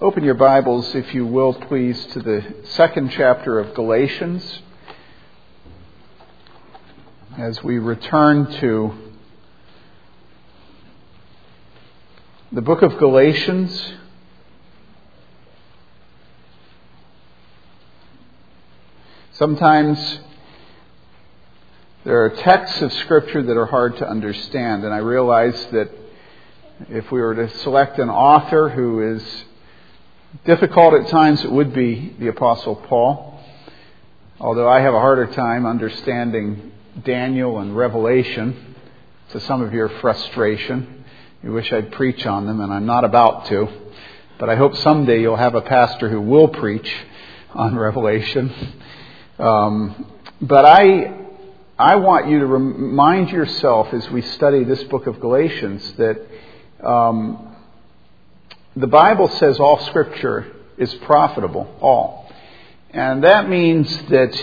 Open your Bibles, if you will, please, to the second chapter of Galatians as we return to the book of Galatians. Sometimes there are texts of Scripture that are hard to understand, and I realize that if we were to select an author who is difficult at times, it would be the Apostle Paul. Although I have a harder time understanding Daniel and Revelation, to some of your frustration. You wish I'd preach on them, and I'm not about to. But I hope someday you'll have a pastor who will preach on Revelation. Um, but I, I want you to remind yourself as we study this book of Galatians that um, the Bible says all Scripture is profitable, all. And that means that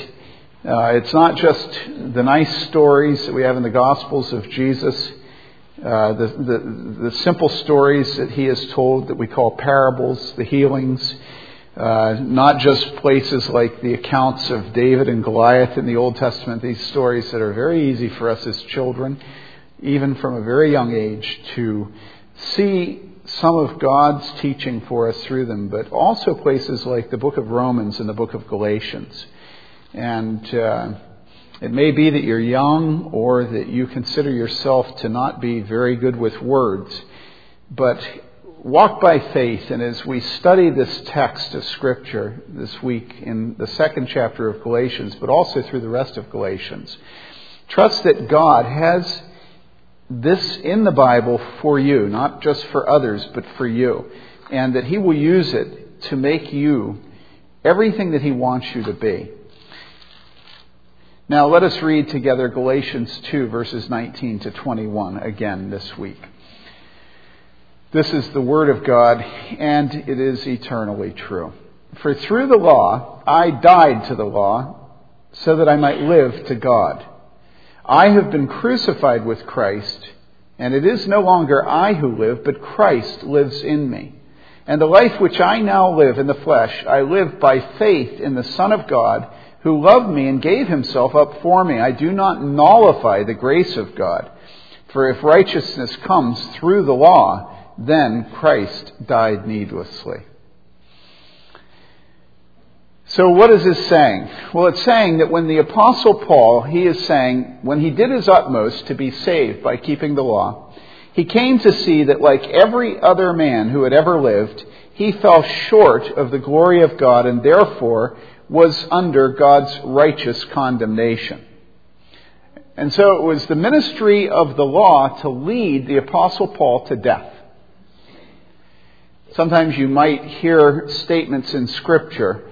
uh, it's not just the nice stories that we have in the Gospels of Jesus, uh, the, the, the, simple stories that he has told that we call parables, the healings, uh, not just places like the accounts of David and Goliath in the Old Testament, these stories that are very easy for us as children, even from a very young age, to see some of God's teaching for us through them, but also places like the book of Romans and the book of Galatians. And uh, it may be that you're young or that you consider yourself to not be very good with words, but walk by faith. And as we study this text of Scripture this week in the second chapter of Galatians, but also through the rest of Galatians, trust that God has this in the Bible for you, not just for others, but for you. And that He will use it to make you everything that He wants you to be. Now let us read together Galatians 2, verses 19 to 21 again this week. This is the Word of God, and it is eternally true. For through the law I died to the law, so that I might live to God. I have been crucified with Christ, and it is no longer I who live, but Christ lives in me. And the life which I now live in the flesh, I live by faith in the Son of God, who loved me and gave himself up for me. I do not nullify the grace of God. For if righteousness comes through the law, then Christ died needlessly. So what is this saying? Well, it's saying that when the apostle Paul, he is saying, when he did his utmost to be saved by keeping the law, he came to see that like every other man who had ever lived, he fell short of the glory of God and therefore was under God's righteous condemnation. And so it was the ministry of the law to lead the apostle Paul to death. Sometimes you might hear statements in scripture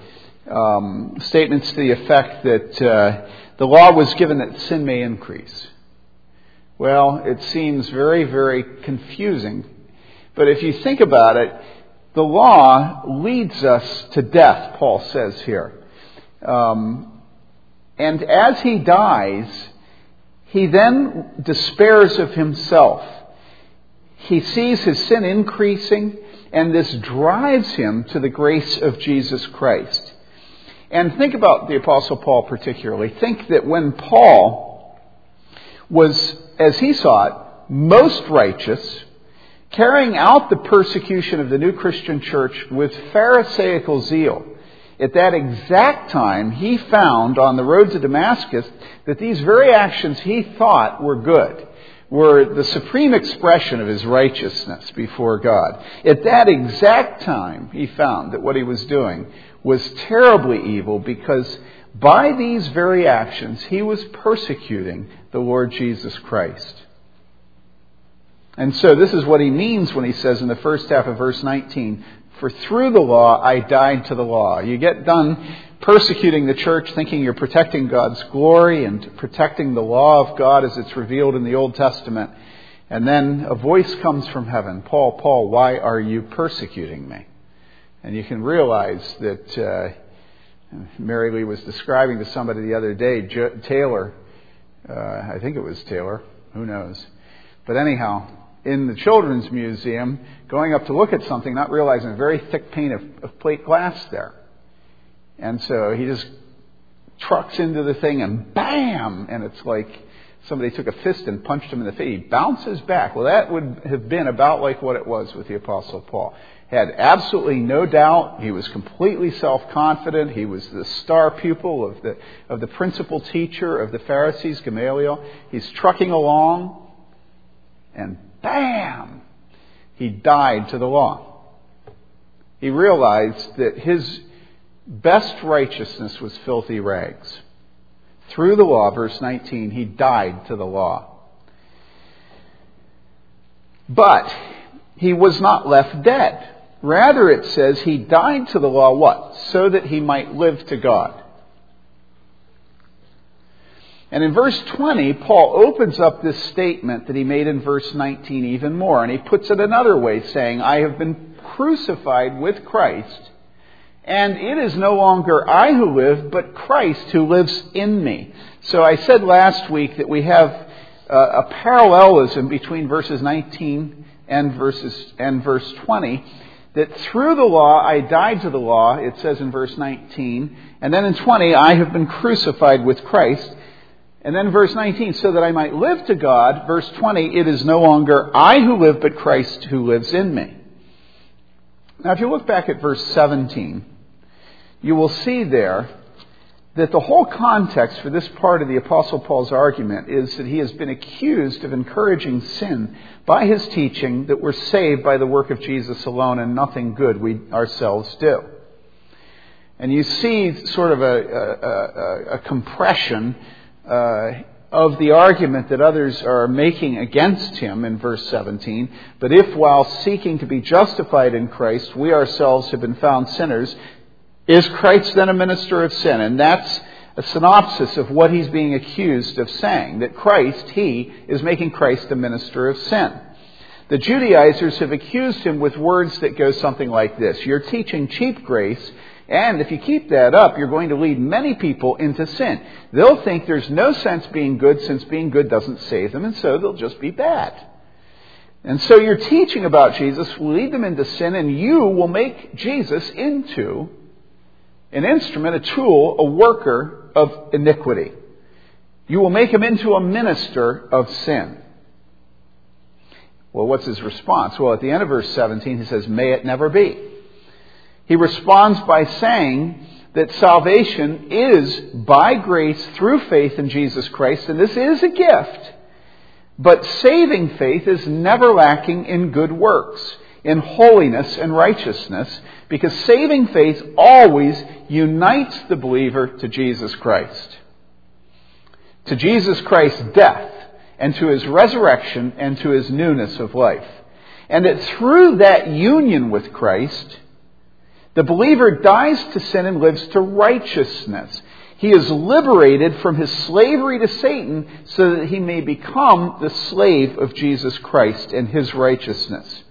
statements to the effect that uh, the law was given that sin may increase. Well, it seems very, very confusing. But if you think about it, the law leads us to death, Paul says here. Um, and as he dies, he then despairs of himself. He sees his sin increasing, and this drives him to the grace of Jesus Christ. And think about the Apostle Paul particularly. Think that when Paul was, as he saw it, most righteous, carrying out the persecution of the new Christian church with Pharisaical zeal, at that exact time, he found on the road to Damascus that these very actions he thought were good were the supreme expression of his righteousness before God. At that exact time, he found that what he was doing was terribly evil because by these very actions he was persecuting the Lord Jesus Christ. And so this is what he means when he says in the first half of verse 19, For through the law I died to the law. You get done persecuting the church thinking you're protecting God's glory and protecting the law of God as it's revealed in the Old Testament. And then a voice comes from heaven Paul, Paul, why are you persecuting me? And you can realize that uh, Mary Lee was describing to somebody the other day, Taylor, uh, I think it was Taylor, who knows. But anyhow, in the Children's Museum, going up to look at something, not realizing a very thick pane of, of plate glass there. And so he just trucks into the thing and bam! And it's like somebody took a fist and punched him in the face. He bounces back. Well, that would have been about like what it was with the Apostle Paul. Had absolutely no doubt. He was completely self-confident. He was the star pupil of the, of the principal teacher of the Pharisees, Gamaliel. He's trucking along and bam! He died to the law. He realized that his best righteousness was filthy rags. Through the law, verse 19, he died to the law. But he was not left dead. Rather, it says he died to the law what? So that he might live to God. And in verse 20, Paul opens up this statement that he made in verse 19 even more, and he puts it another way, saying, I have been crucified with Christ, and it is no longer I who live, but Christ who lives in me. So I said last week that we have uh, a parallelism between verses 19 and verses and verse 20 that through the law I died to the law it says in verse 19 and then in 20 I have been crucified with Christ and then verse 19 so that I might live to God verse 20 it is no longer I who live but Christ who lives in me now if you look back at verse 17 you will see there that the whole context for this part of the Apostle Paul's argument is that he has been accused of encouraging sin by his teaching that we're saved by the work of Jesus alone and nothing good we ourselves do. And you see sort of a, a, a, compression uh, of the argument that others are making against him in verse 17. But if while seeking to be justified in Christ, we ourselves have been found sinners, is Christ then a minister of sin? And that's a synopsis of what he's being accused of saying that Christ, he, is making Christ a minister of sin. The Judaizers have accused him with words that go something like this You're teaching cheap grace, and if you keep that up, you're going to lead many people into sin. They'll think there's no sense being good since being good doesn't save them, and so they'll just be bad. And so your teaching about Jesus will lead them into sin, and you will make Jesus into an instrument, a tool, a worker of iniquity. You will make him into a minister of sin. Well, what's his response? Well, at the end of verse 17, he says, May it never be. He responds by saying that salvation is by grace through faith in Jesus Christ, and this is a gift. But saving faith is never lacking in good works in holiness and righteousness because saving faith always unites the believer to Jesus Christ. To Jesus Christ's death and to his resurrection and to his newness of life. And that through that union with Christ, the believer dies to sin and lives to righteousness. He is liberated from his slavery to Satan so that he may become the slave of Jesus Christ and his righteousness.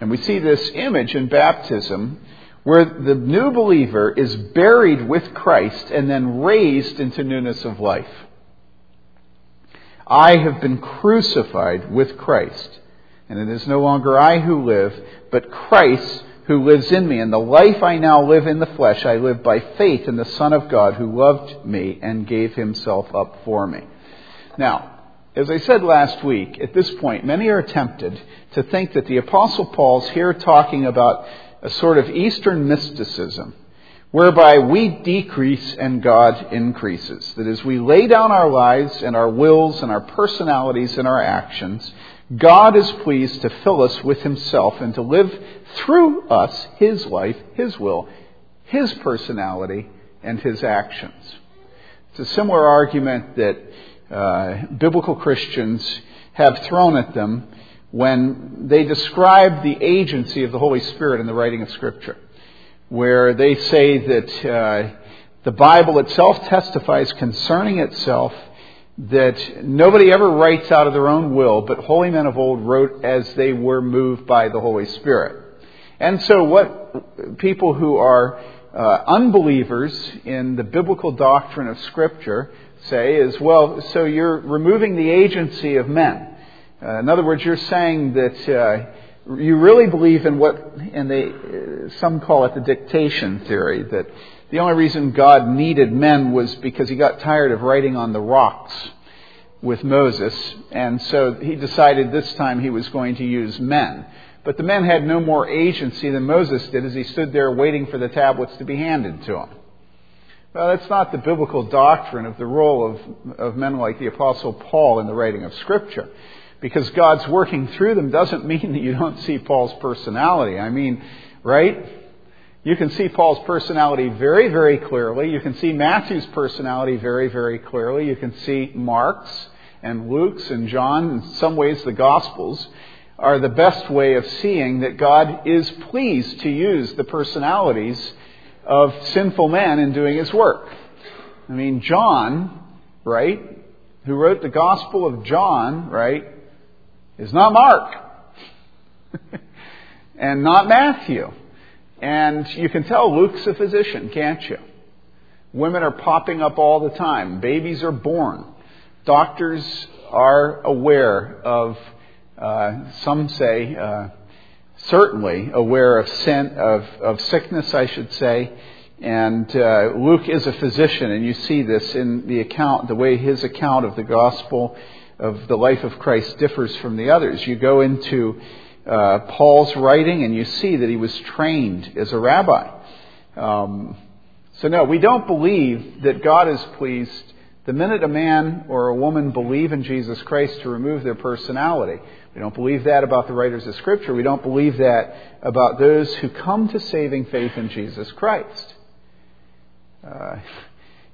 And we see this image in baptism where the new believer is buried with Christ and then raised into newness of life. I have been crucified with Christ, and it is no longer I who live, but Christ who lives in me. And the life I now live in the flesh, I live by faith in the Son of God who loved me and gave himself up for me. Now, as I said last week, at this point, many are tempted to think that the Apostle Paul's here talking about a sort of Eastern mysticism, whereby we decrease and God increases. That as we lay down our lives and our wills and our personalities and our actions, God is pleased to fill us with Himself and to live through us His life, His will, His personality, and His actions. It's a similar argument that uh, biblical Christians have thrown at them when they describe the agency of the Holy Spirit in the writing of Scripture, where they say that uh, the Bible itself testifies concerning itself that nobody ever writes out of their own will, but holy men of old wrote as they were moved by the Holy Spirit. And so, what people who are uh, unbelievers in the biblical doctrine of Scripture say is, well, so you're removing the agency of men. Uh, in other words, you're saying that uh, you really believe in what, and they, uh, some call it the dictation theory, that the only reason God needed men was because he got tired of writing on the rocks with Moses, and so he decided this time he was going to use men. But the men had no more agency than Moses did as he stood there waiting for the tablets to be handed to him. Well, that's not the biblical doctrine of the role of, of men like the Apostle Paul in the writing of Scripture. Because God's working through them doesn't mean that you don't see Paul's personality. I mean, right? You can see Paul's personality very, very clearly. You can see Matthew's personality very, very clearly. You can see Mark's and Luke's and John, in some ways the Gospels, are the best way of seeing that God is pleased to use the personalities of sinful man in doing his work. I mean, John, right, who wrote the Gospel of John, right, is not Mark. and not Matthew. And you can tell Luke's a physician, can't you? Women are popping up all the time. Babies are born. Doctors are aware of, uh, some say, uh, certainly aware of sin, of, of sickness, I should say. And uh, Luke is a physician, and you see this in the account, the way his account of the gospel of the life of Christ differs from the others. You go into uh, Paul's writing, and you see that he was trained as a rabbi. Um, so, no, we don't believe that God is pleased the minute a man or a woman believe in Jesus Christ to remove their personality. We don't believe that about the writers of Scripture. We don't believe that about those who come to saving faith in Jesus Christ. Uh,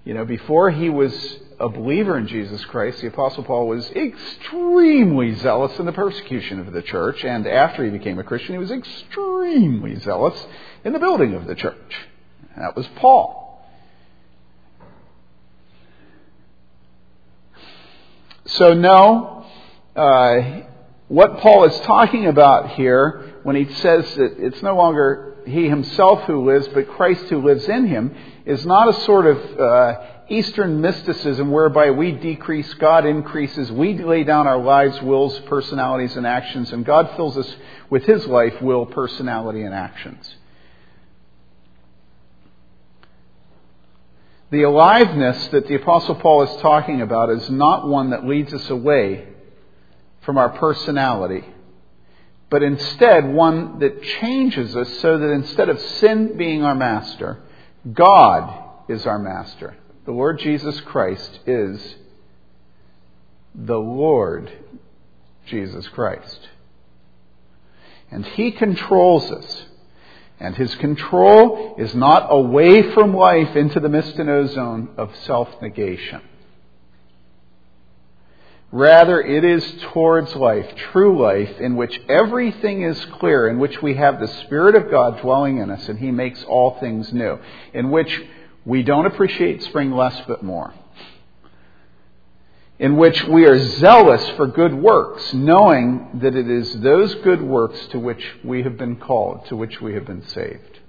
you know, before he was a believer in Jesus Christ, the Apostle Paul was extremely zealous in the persecution of the church, and after he became a Christian, he was extremely zealous in the building of the church. And That was Paul. So, no, uh, what Paul is talking about here when he says that it's no longer he himself who lives, but Christ who lives in him, is not a sort of uh, Eastern mysticism whereby we decrease, God increases, we lay down our lives, wills, personalities, and actions, and God fills us with His life, will, personality, and actions. The aliveness that the Apostle Paul is talking about is not one that leads us away from our personality, but instead one that changes us so that instead of sin being our master, God is our master. The Lord Jesus Christ is the Lord Jesus Christ. And He controls us. And His control is not away from life into the mystery zone of self negation. Rather, it is towards life, true life, in which everything is clear, in which we have the Spirit of God dwelling in us, and He makes all things new, in which we don't appreciate spring less but more. In which we are zealous for good works, knowing that it is those good works to which we have been called, to which we have been saved.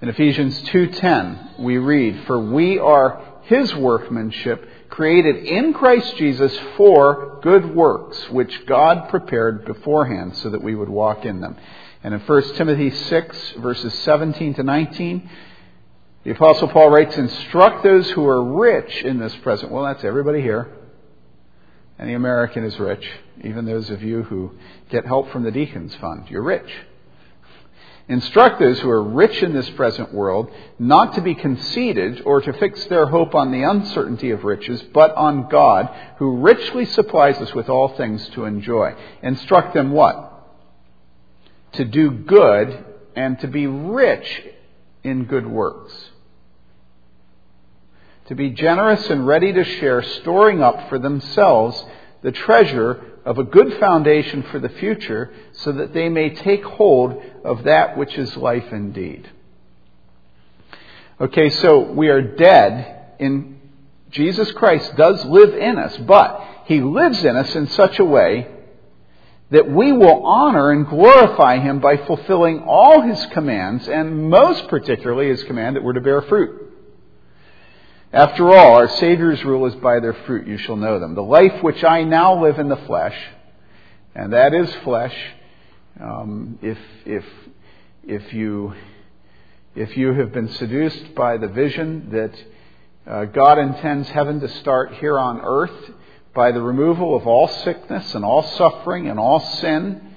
In Ephesians 2:10, we read, "For we are his workmanship, created in Christ Jesus for good works, which God prepared beforehand so that we would walk in them." And in 1 Timothy 6 verses 17 to 19, the Apostle Paul writes, Instruct those who are rich in this present. Well, that's everybody here. Any American is rich, even those of you who get help from the Deacons Fund. You're rich. Instruct those who are rich in this present world not to be conceited or to fix their hope on the uncertainty of riches, but on God, who richly supplies us with all things to enjoy. Instruct them what? To do good and to be rich in good works to be generous and ready to share, storing up for themselves the treasure of a good foundation for the future, so that they may take hold of that which is life indeed. Okay, so we are dead in Jesus Christ does live in us, but he lives in us in such a way that we will honor and glorify him by fulfilling all his commands, and most particularly his command that we're to bear fruit. After all, our Savior's rule is by their fruit you shall know them. The life which I now live in the flesh, and that is flesh, um, if, if, if, you, if you have been seduced by the vision that uh, God intends heaven to start here on earth by the removal of all sickness and all suffering and all sin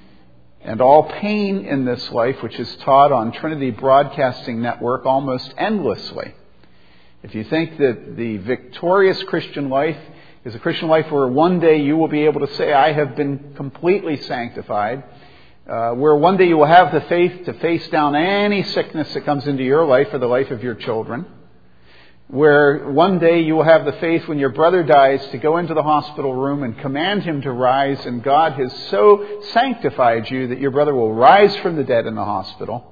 and all pain in this life, which is taught on Trinity Broadcasting Network almost endlessly. If you think that the victorious Christian life is a Christian life where one day you will be able to say, I have been completely sanctified, uh, where one day you will have the faith to face down any sickness that comes into your life or the life of your children, where one day you will have the faith when your brother dies to go into the hospital room and command him to rise, and God has so sanctified you that your brother will rise from the dead in the hospital.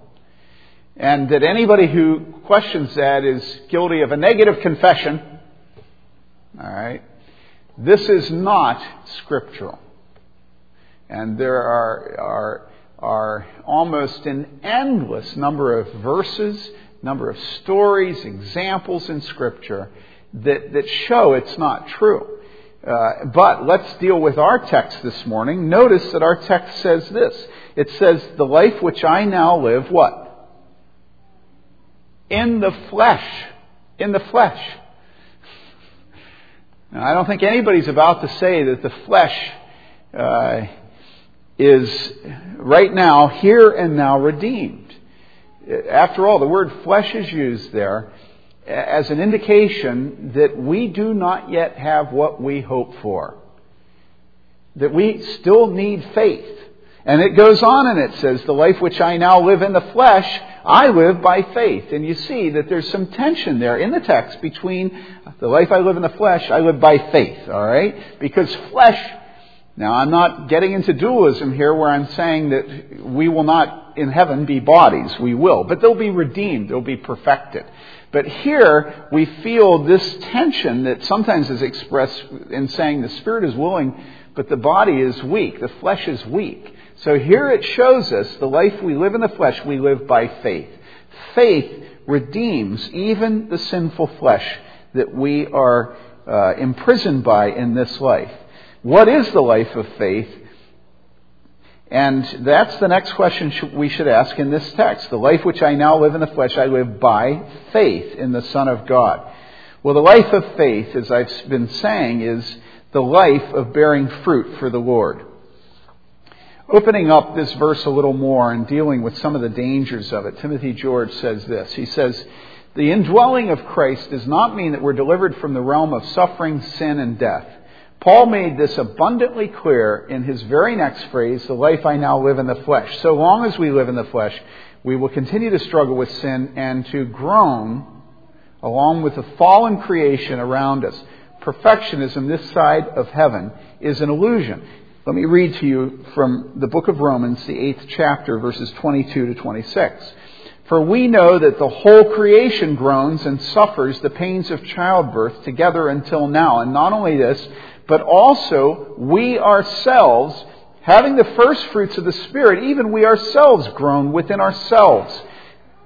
And that anybody who questions that is guilty of a negative confession. All right. This is not scriptural. And there are, are, are almost an endless number of verses, number of stories, examples in Scripture that, that show it's not true. Uh, but let's deal with our text this morning. Notice that our text says this. It says, The life which I now live, what? In the flesh. In the flesh. Now, I don't think anybody's about to say that the flesh uh, is right now, here and now, redeemed. After all, the word flesh is used there as an indication that we do not yet have what we hope for. That we still need faith. And it goes on and it says, The life which I now live in the flesh, I live by faith. And you see that there's some tension there in the text between the life I live in the flesh, I live by faith, alright? Because flesh, now I'm not getting into dualism here where I'm saying that we will not in heaven be bodies. We will. But they'll be redeemed. They'll be perfected. But here we feel this tension that sometimes is expressed in saying the spirit is willing, but the body is weak. The flesh is weak. So here it shows us the life we live in the flesh, we live by faith. Faith redeems even the sinful flesh that we are uh, imprisoned by in this life. What is the life of faith? And that's the next question we should ask in this text. The life which I now live in the flesh, I live by faith in the Son of God. Well, the life of faith, as I've been saying, is the life of bearing fruit for the Lord. Opening up this verse a little more and dealing with some of the dangers of it, Timothy George says this. He says, The indwelling of Christ does not mean that we're delivered from the realm of suffering, sin, and death. Paul made this abundantly clear in his very next phrase, the life I now live in the flesh. So long as we live in the flesh, we will continue to struggle with sin and to groan along with the fallen creation around us. Perfectionism this side of heaven is an illusion. Let me read to you from the book of Romans, the eighth chapter, verses 22 to 26. For we know that the whole creation groans and suffers the pains of childbirth together until now. And not only this, but also we ourselves, having the first fruits of the Spirit, even we ourselves groan within ourselves,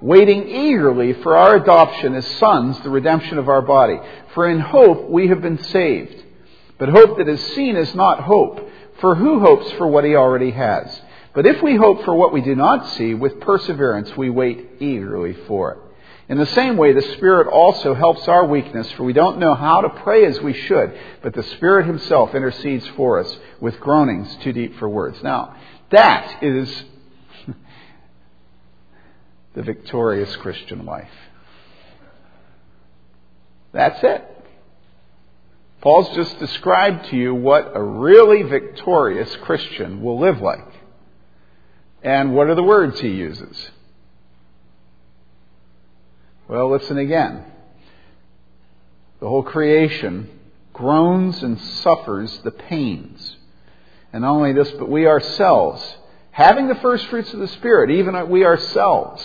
waiting eagerly for our adoption as sons, the redemption of our body. For in hope we have been saved. But hope that is seen is not hope. For who hopes for what he already has? But if we hope for what we do not see, with perseverance we wait eagerly for it. In the same way, the Spirit also helps our weakness, for we don't know how to pray as we should, but the Spirit Himself intercedes for us with groanings too deep for words. Now, that is the victorious Christian life. That's it. Paul's just described to you what a really victorious Christian will live like. And what are the words he uses? Well, listen again. The whole creation groans and suffers the pains. And not only this, but we ourselves, having the first fruits of the Spirit, even we ourselves,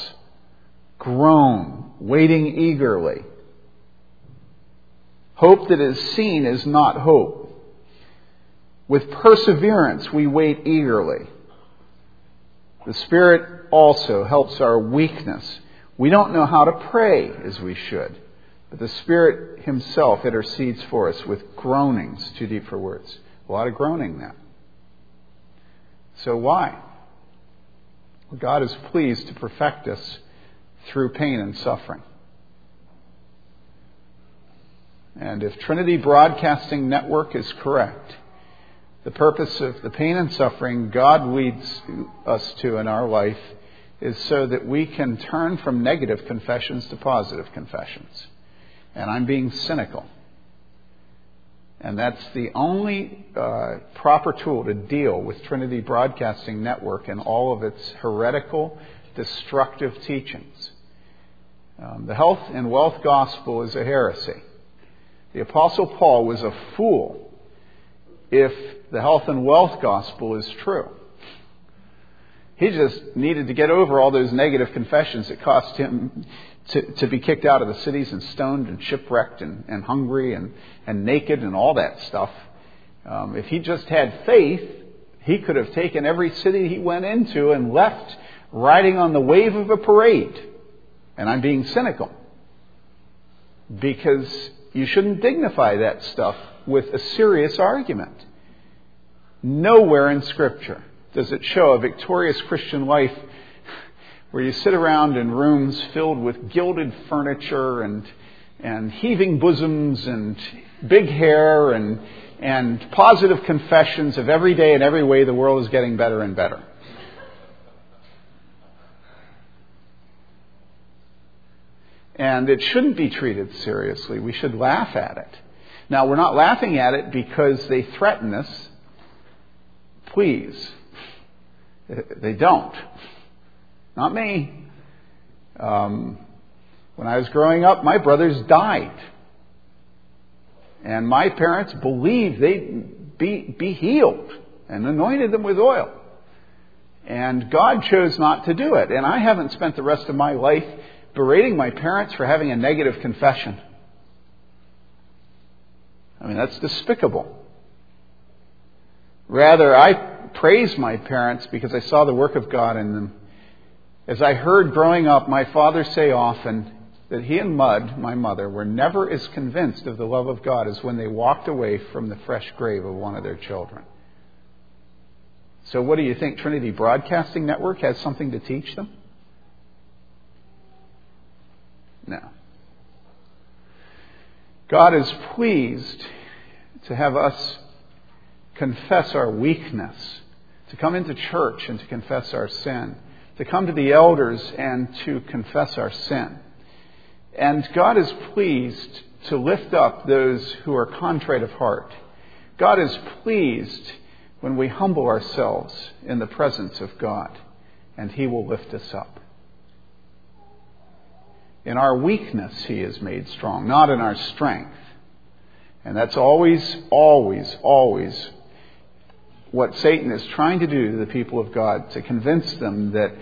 groan, waiting eagerly Hope that is seen is not hope. With perseverance, we wait eagerly. The Spirit also helps our weakness. We don't know how to pray as we should. But the Spirit Himself intercedes for us with groanings too deep for words. A lot of groaning now. So why? God is pleased to perfect us through pain and suffering. And if Trinity Broadcasting Network is correct, the purpose of the pain and suffering God leads us to in our life is so that we can turn from negative confessions to positive confessions. And I'm being cynical. And that's the only uh, proper tool to deal with Trinity Broadcasting Network and all of its heretical, destructive teachings. Um, the health and wealth gospel is a heresy. The Apostle Paul was a fool if the health and wealth gospel is true. He just needed to get over all those negative confessions that cost him to, to be kicked out of the cities and stoned and shipwrecked and, and hungry and, and naked and all that stuff. Um, if he just had faith, he could have taken every city he went into and left riding on the wave of a parade. And I'm being cynical. Because you shouldn't dignify that stuff with a serious argument. Nowhere in Scripture does it show a victorious Christian life where you sit around in rooms filled with gilded furniture and, and heaving bosoms and big hair and, and positive confessions of every day and every way the world is getting better and better. And it shouldn't be treated seriously. We should laugh at it. Now, we're not laughing at it because they threaten us. Please. They don't. Not me. Um, when I was growing up, my brothers died. And my parents believed they'd be, be healed and anointed them with oil. And God chose not to do it. And I haven't spent the rest of my life berating my parents for having a negative confession. I mean, that's despicable. Rather, I praise my parents because I saw the work of God in them. As I heard growing up my father say often that he and Mud, my mother, were never as convinced of the love of God as when they walked away from the fresh grave of one of their children. So, what do you think? Trinity Broadcasting Network has something to teach them? No. God is pleased to have us confess our weakness, to come into church and to confess our sin, to come to the elders and to confess our sin. And God is pleased to lift up those who are contrite of heart. God is pleased when we humble ourselves in the presence of God, and He will lift us up. In our weakness, He is made strong, not in our strength. And that's always, always, always what Satan is trying to do to the people of God to convince them that.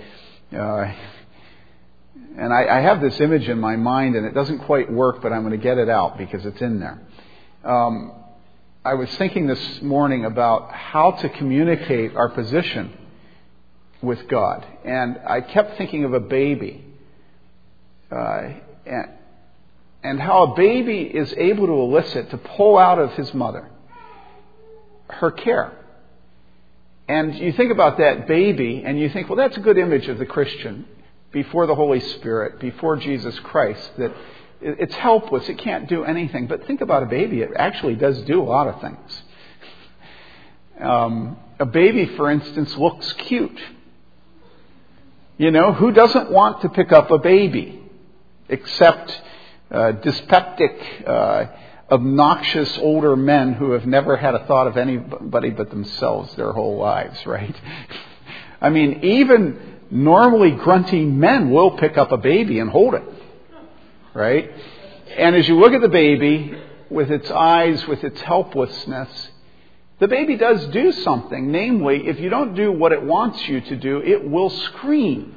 Uh, and I, I, have this image in my mind, and it doesn't quite work, but I'm going to get it out because it's in there. Um, I was thinking this morning about how to communicate our position with God, and I kept thinking of a baby and, and how a baby is able to elicit, to pull out of his mother, her care. And you think about that baby, and you think, well, that's a good image of the Christian before the Holy Spirit, before Jesus Christ, that it's helpless, it can't do anything. But think about a baby, it actually does do a lot of things. Um, a baby, for instance, looks cute. You know, who doesn't want to pick up a baby? Except uh, dyspeptic, uh, obnoxious older men who have never had a thought of anybody but themselves their whole lives, right? I mean, even normally grunty men will pick up a baby and hold it, right? And as you look at the baby with its eyes, with its helplessness, the baby does do something. Namely, if you don't do what it wants you to do, it will scream.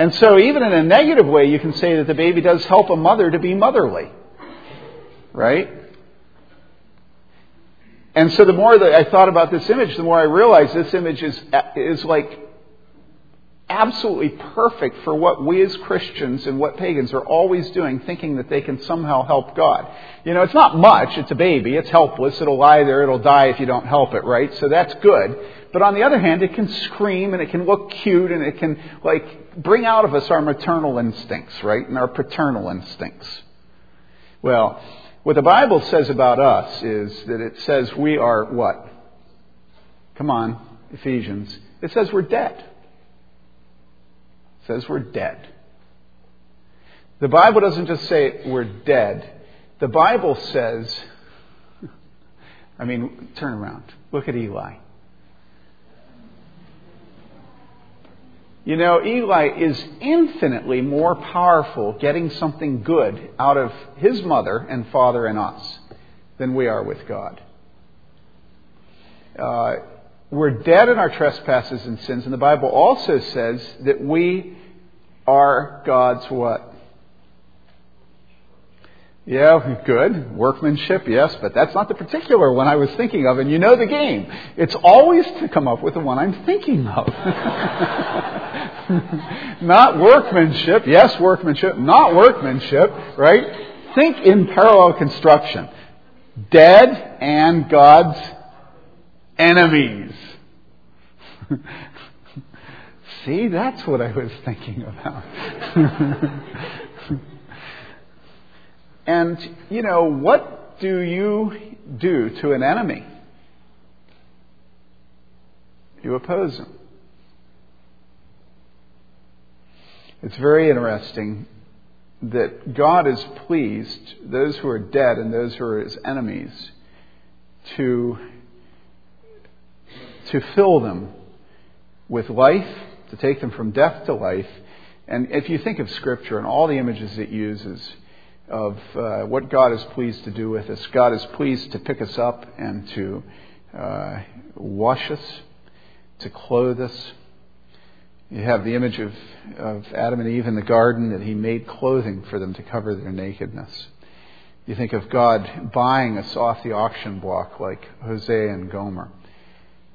And so, even in a negative way, you can say that the baby does help a mother to be motherly. Right? And so, the more that I thought about this image, the more I realized this image is, is like absolutely perfect for what we as Christians and what pagans are always doing, thinking that they can somehow help God. You know, it's not much. It's a baby. It's helpless. It'll lie there. It'll die if you don't help it, right? So that's good. But on the other hand, it can scream and it can look cute and it can, like, bring out of us our maternal instincts, right? And our paternal instincts. Well, what the Bible says about us is that it says we are what? Come on, Ephesians. It says we're dead. It says we're dead. The Bible doesn't just say we're dead. The Bible says, I mean, turn around. Look at Eli. You know, Eli is infinitely more powerful getting something good out of his mother and father and us than we are with God. Uh, we're dead in our trespasses and sins, and the Bible also says that we are God's what? Yeah, good. Workmanship, yes, but that's not the particular one I was thinking of, and you know the game. It's always to come up with the one I'm thinking of. not workmanship, yes, workmanship, not workmanship, right? Think in parallel construction. Dead and God's enemies. See, that's what I was thinking about. and, you know, what do you do to an enemy? You oppose him. It's very interesting that God is pleased, those who are dead and those who are his enemies, to to fill them with life, to take them from death to life. And if you think of Scripture and all the images it uses of uh, what God is pleased to do with us, God is pleased to pick us up and to uh, wash us, to clothe us. You have the image of, of Adam and Eve in the garden that He made clothing for them to cover their nakedness. You think of God buying us off the auction block like Hosea and Gomer.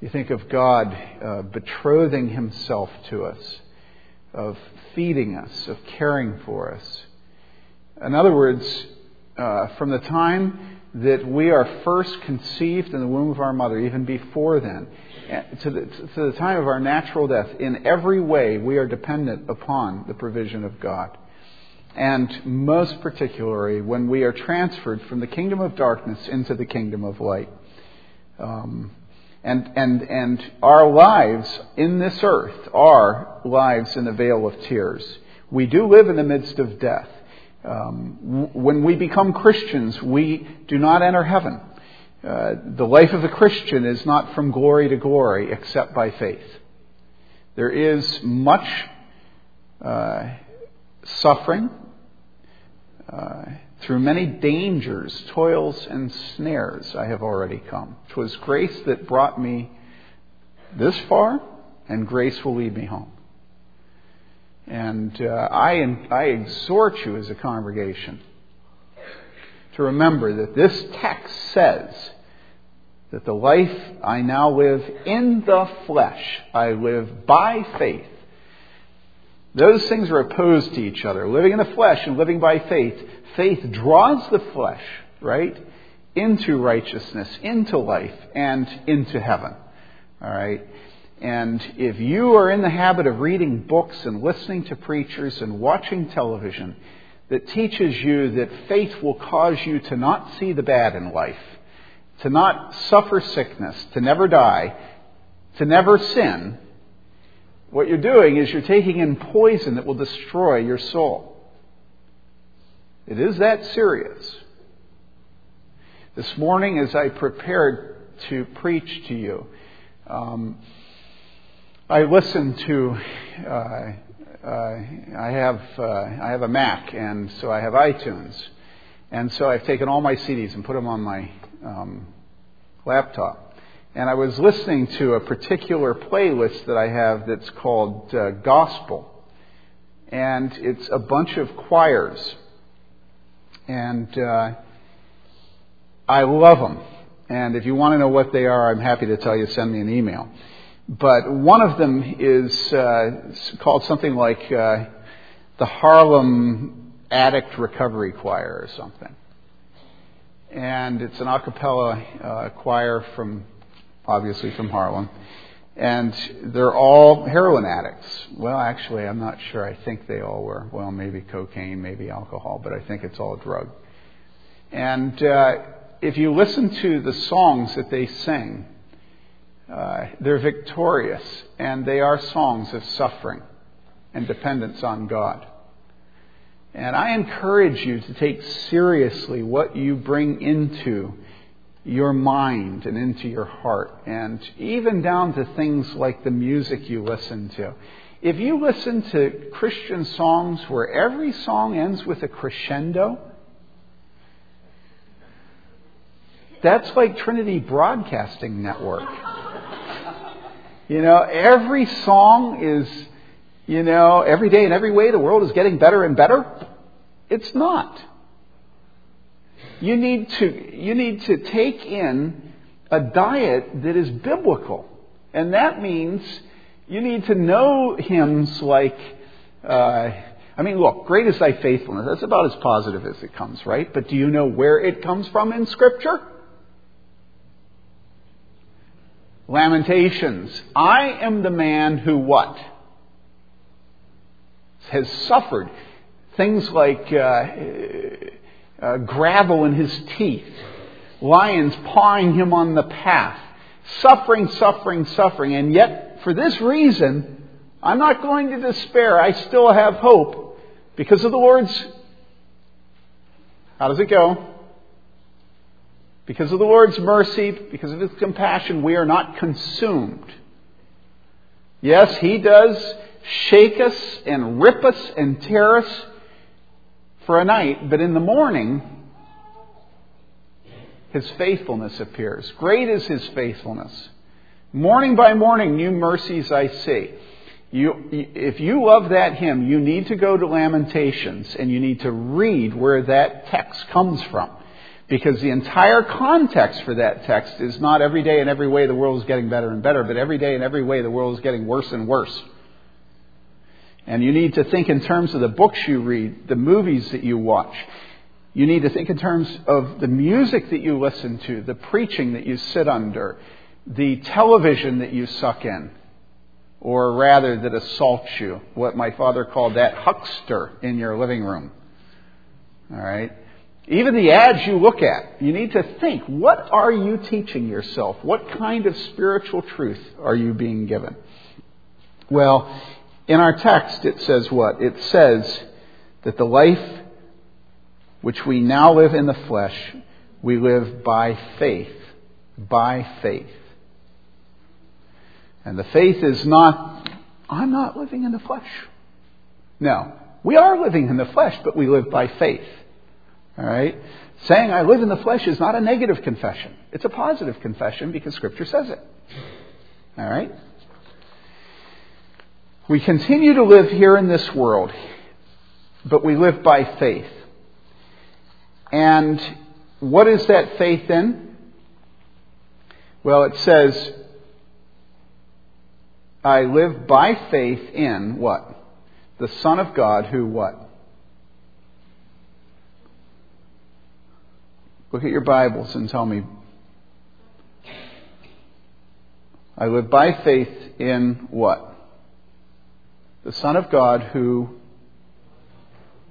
You think of God uh, betrothing Himself to us, of feeding us, of caring for us. In other words, uh, from the time that we are first conceived in the womb of our mother, even before then, eh, to the, to the time of our natural death, in every way we are dependent upon the provision of God. And most particularly when we are transferred from the kingdom of darkness into the kingdom of light. Um, and, and, and our lives in this earth are lives in the vale of tears. We do live in the midst of death. Um, when we become Christians, we do not enter heaven. Uh, the life of a Christian is not from glory to glory except by faith. There is much uh, suffering, uh, through many dangers, toils, and snares I have already come. 'Twas grace that brought me this far, and grace will lead me home. And uh, I, I exhort you as a congregation to remember that this text says that the life I now live in the flesh, I live by faith. Those things are opposed to each other. Living in the flesh and living by faith faith draws the flesh, right, into righteousness, into life, and into heaven. All right? And if you are in the habit of reading books and listening to preachers and watching television that teaches you that faith will cause you to not see the bad in life, to not suffer sickness, to never die, to never sin, what you're doing is you're taking in poison that will destroy your soul. It is that serious. This morning, as I prepared to preach to you, um, I listen to. Uh, uh, I have uh, I have a Mac, and so I have iTunes, and so I've taken all my CDs and put them on my um, laptop. And I was listening to a particular playlist that I have that's called uh, Gospel, and it's a bunch of choirs and uh, I love them. And if you want to know what they are, I'm happy to tell you. Send me an email. But one of them is uh, called something like uh, the Harlem Addict Recovery Choir or something. And it's an a cappella uh, choir from, obviously from Harlem. And they're all heroin addicts. Well, actually, I'm not sure. I think they all were. Well, maybe cocaine, maybe alcohol, but I think it's all drug. And uh, if you listen to the songs that they sing, uh, they're victorious, and they are songs of suffering and dependence on God. And I encourage you to take seriously what you bring into your mind and into your heart, and even down to things like the music you listen to. If you listen to Christian songs where every song ends with a crescendo, that's like Trinity Broadcasting Network. You know, every song is, you know, every day in every way the world is getting better and better. It's not. You need to, you need to take in a diet that is biblical. And that means you need to know hymns like, uh, I mean, look, great is thy faithfulness. That's about as positive as it comes, right? But do you know where it comes from in Scripture? Lamentations. I am the man who what? Has suffered things like uh, uh, gravel in his teeth, lions pawing him on the path, suffering, suffering, suffering. And yet, for this reason, I'm not going to despair. I still have hope because of the Lord's. How does it go? Because of the Lord's mercy, because of His compassion, we are not consumed. Yes, He does shake us and rip us and tear us for a night, but in the morning, His faithfulness appears. Great is His faithfulness. Morning by morning, new mercies I see. You, if you love that hymn, you need to go to Lamentations and you need to read where that text comes from. Because the entire context for that text is not every day and every way the world is getting better and better, but every day and every way the world is getting worse and worse. And you need to think in terms of the books you read, the movies that you watch. You need to think in terms of the music that you listen to, the preaching that you sit under, the television that you suck in, or rather that assaults you, what my father called that huckster in your living room. All right? Even the ads you look at, you need to think what are you teaching yourself? What kind of spiritual truth are you being given? Well, in our text, it says what? It says that the life which we now live in the flesh, we live by faith. By faith. And the faith is not, I'm not living in the flesh. No. We are living in the flesh, but we live by faith. All right? Saying I live in the flesh is not a negative confession. It's a positive confession because Scripture says it. All right? We continue to live here in this world, but we live by faith. And what is that faith in? Well, it says, I live by faith in what? The Son of God who what? Look at your Bibles and tell me. I live by faith in what? The Son of God who,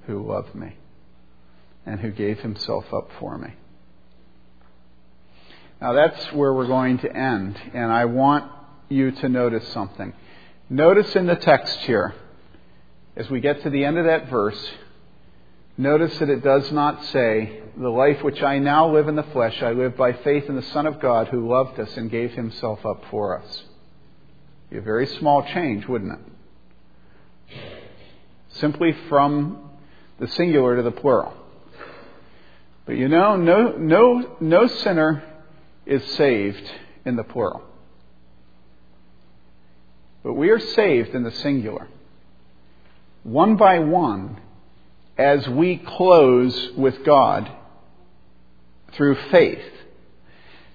who loved me and who gave himself up for me. Now that's where we're going to end, and I want you to notice something. Notice in the text here, as we get to the end of that verse, Notice that it does not say, The life which I now live in the flesh, I live by faith in the Son of God who loved us and gave himself up for us. Be a very small change, wouldn't it? Simply from the singular to the plural. But you know, no, no, no sinner is saved in the plural. But we are saved in the singular. One by one, as we close with God through faith.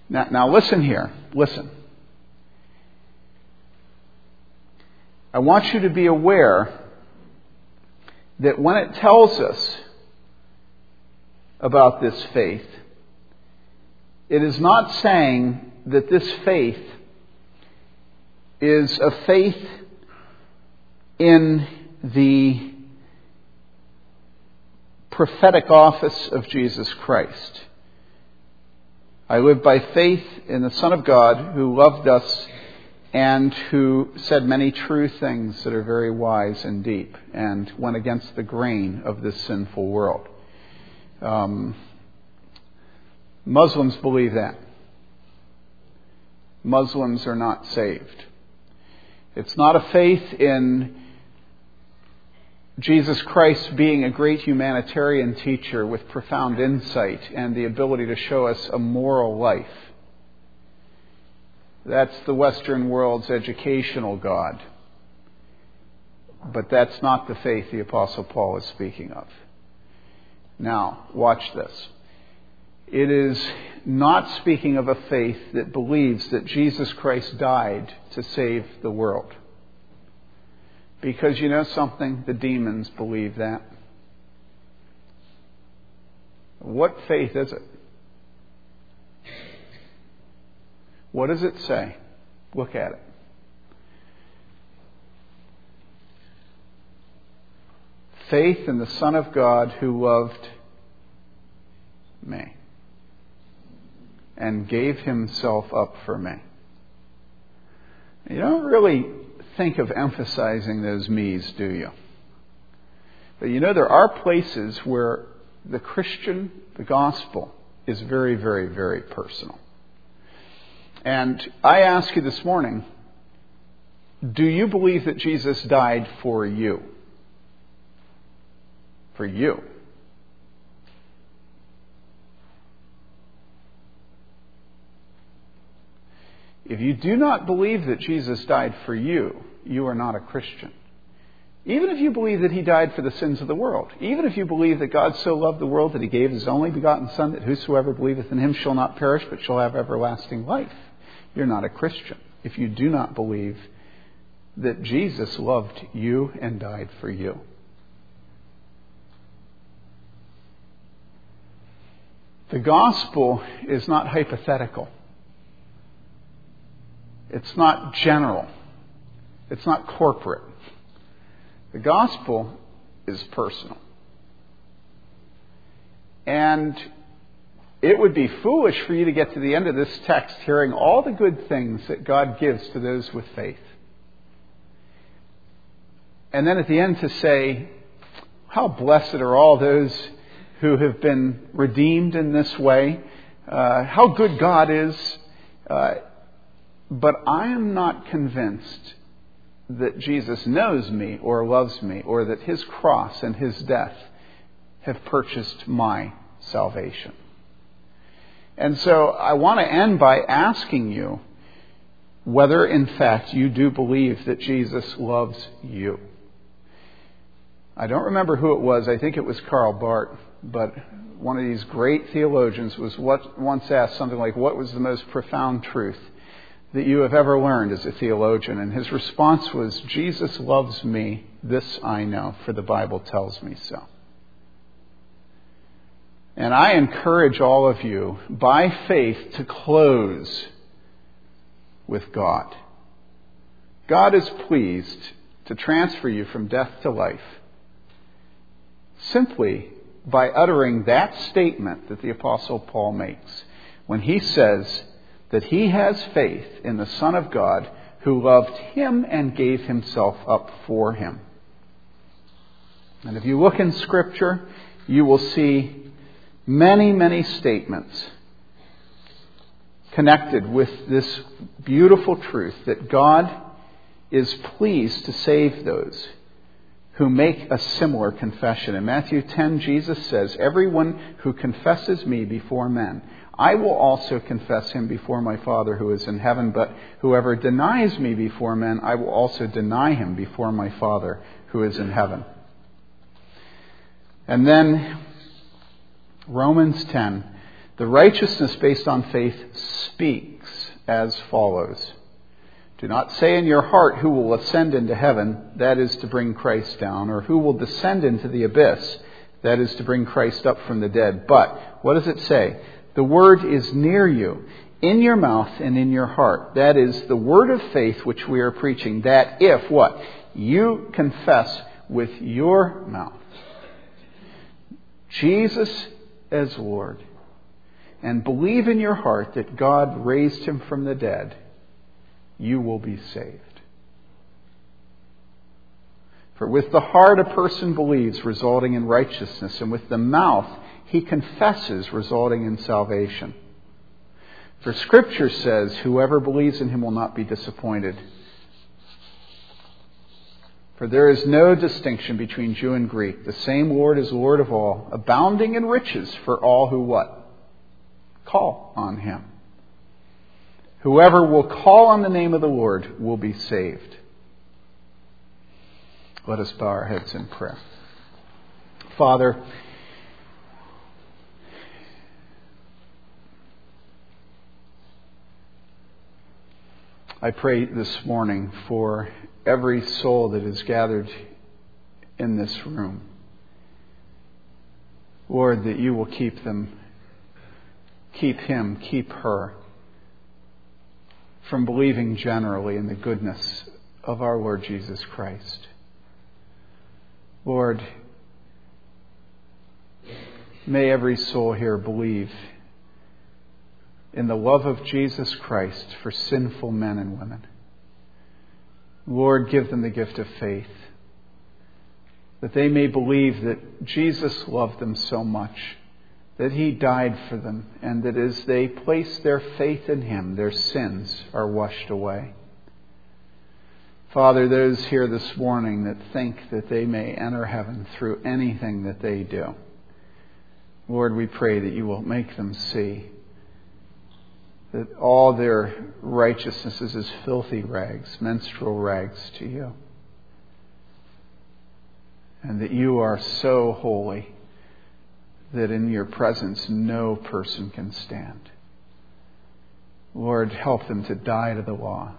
Now, now listen here. Listen. I want you to be aware that when it tells us about this faith, it is not saying that this faith is a faith in the prophetic office of Jesus Christ. I live by faith in the Son of God who loved us and who said many true things that are very wise and deep and went against the grain of this sinful world. Um, Muslims believe that. Muslims are not saved. It's not a faith in Jesus Christ being a great humanitarian teacher with profound insight and the ability to show us a moral life. That's the Western world's educational God. But that's not the faith the Apostle Paul is speaking of. Now, watch this. It is not speaking of a faith that believes that Jesus Christ died to save the world. Because you know something? The demons believe that. What faith is it? What does it say? Look at it. Faith in the Son of God who loved me and gave himself up for me. You don't really think of emphasizing those me's, do you? But you know, there are places where the Christian, the gospel, is very, very, very personal. And I ask you this morning do you believe that Jesus died for you? For you. If you do not believe that Jesus died for you, you are not a Christian. Even if you believe that he died for the sins of the world, even if you believe that God so loved the world that he gave his only begotten Son, that whosoever believeth in him shall not perish, but shall have everlasting life, you're not a Christian. If you do not believe that Jesus loved you and died for you. The gospel is not hypothetical. It's not general. It's not corporate. The gospel is personal. And it would be foolish for you to get to the end of this text hearing all the good things that God gives to those with faith. And then at the end to say, How blessed are all those who have been redeemed in this way. Uh, how good God is. Uh, but I am not convinced that Jesus knows me or loves me or that his cross and his death have purchased my salvation. And so I want to end by asking you whether, in fact, you do believe that Jesus loves you. I don't remember who it was. I think it was Karl Barth, but one of these great theologians was what, once asked something like, What was the most profound truth that you have ever learned as a theologian? And his response was, Jesus loves me. This I know, for the Bible tells me so. And I encourage all of you, by faith, to close with God. God is pleased to transfer you from death to life simply by uttering that statement that the Apostle Paul makes when he says that he has faith in the Son of God who loved him and gave himself up for him. And if you look in Scripture, you will see many, many statements connected with this beautiful truth that God is pleased to save those who make a similar confession. In Matthew 10, Jesus says, Everyone who confesses me before men, I will also confess him before my Father who is in heaven. But whoever denies me before men, I will also deny him before my Father who is in heaven. And then Romans 10. The righteousness based on faith speaks as follows Do not say in your heart, Who will ascend into heaven? That is to bring Christ down. Or who will descend into the abyss? That is to bring Christ up from the dead. But, what does it say? The word is near you, in your mouth and in your heart. That is the word of faith which we are preaching. That if what? You confess with your mouth Jesus as Lord and believe in your heart that God raised him from the dead, you will be saved. For with the heart a person believes, resulting in righteousness, and with the mouth he confesses, resulting in salvation. For Scripture says, Whoever believes in him will not be disappointed. For there is no distinction between Jew and Greek. The same Lord is Lord of all, abounding in riches for all who what? Call on him. Whoever will call on the name of the Lord will be saved. Let us bow our heads in prayer. Father, I pray this morning for every soul that is gathered in this room. Lord, that you will keep them, keep him, keep her from believing generally in the goodness of our Lord Jesus Christ. Lord, may every soul here believe in the love of Jesus Christ for sinful men and women. Lord, give them the gift of faith that they may believe that Jesus loved them so much, that he died for them, and that as they place their faith in him, their sins are washed away. Father, those here this morning that think that they may enter heaven through anything that they do, Lord, we pray that you will make them see that all their righteousness is as filthy rags, menstrual rags to you. And that you are so holy that in your presence no person can stand. Lord, help them to die to the law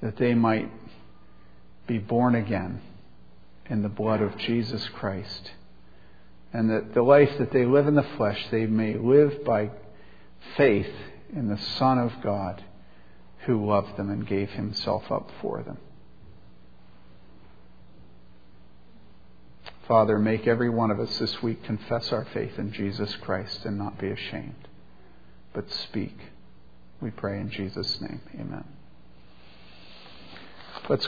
that they might be born again in the blood of Jesus Christ. And that the life that they live in the flesh, they may live by faith in the Son of God who loved them and gave himself up for them. Father, make every one of us this week confess our faith in Jesus Christ and not be ashamed, but speak. We pray in Jesus' name. Amen. Let's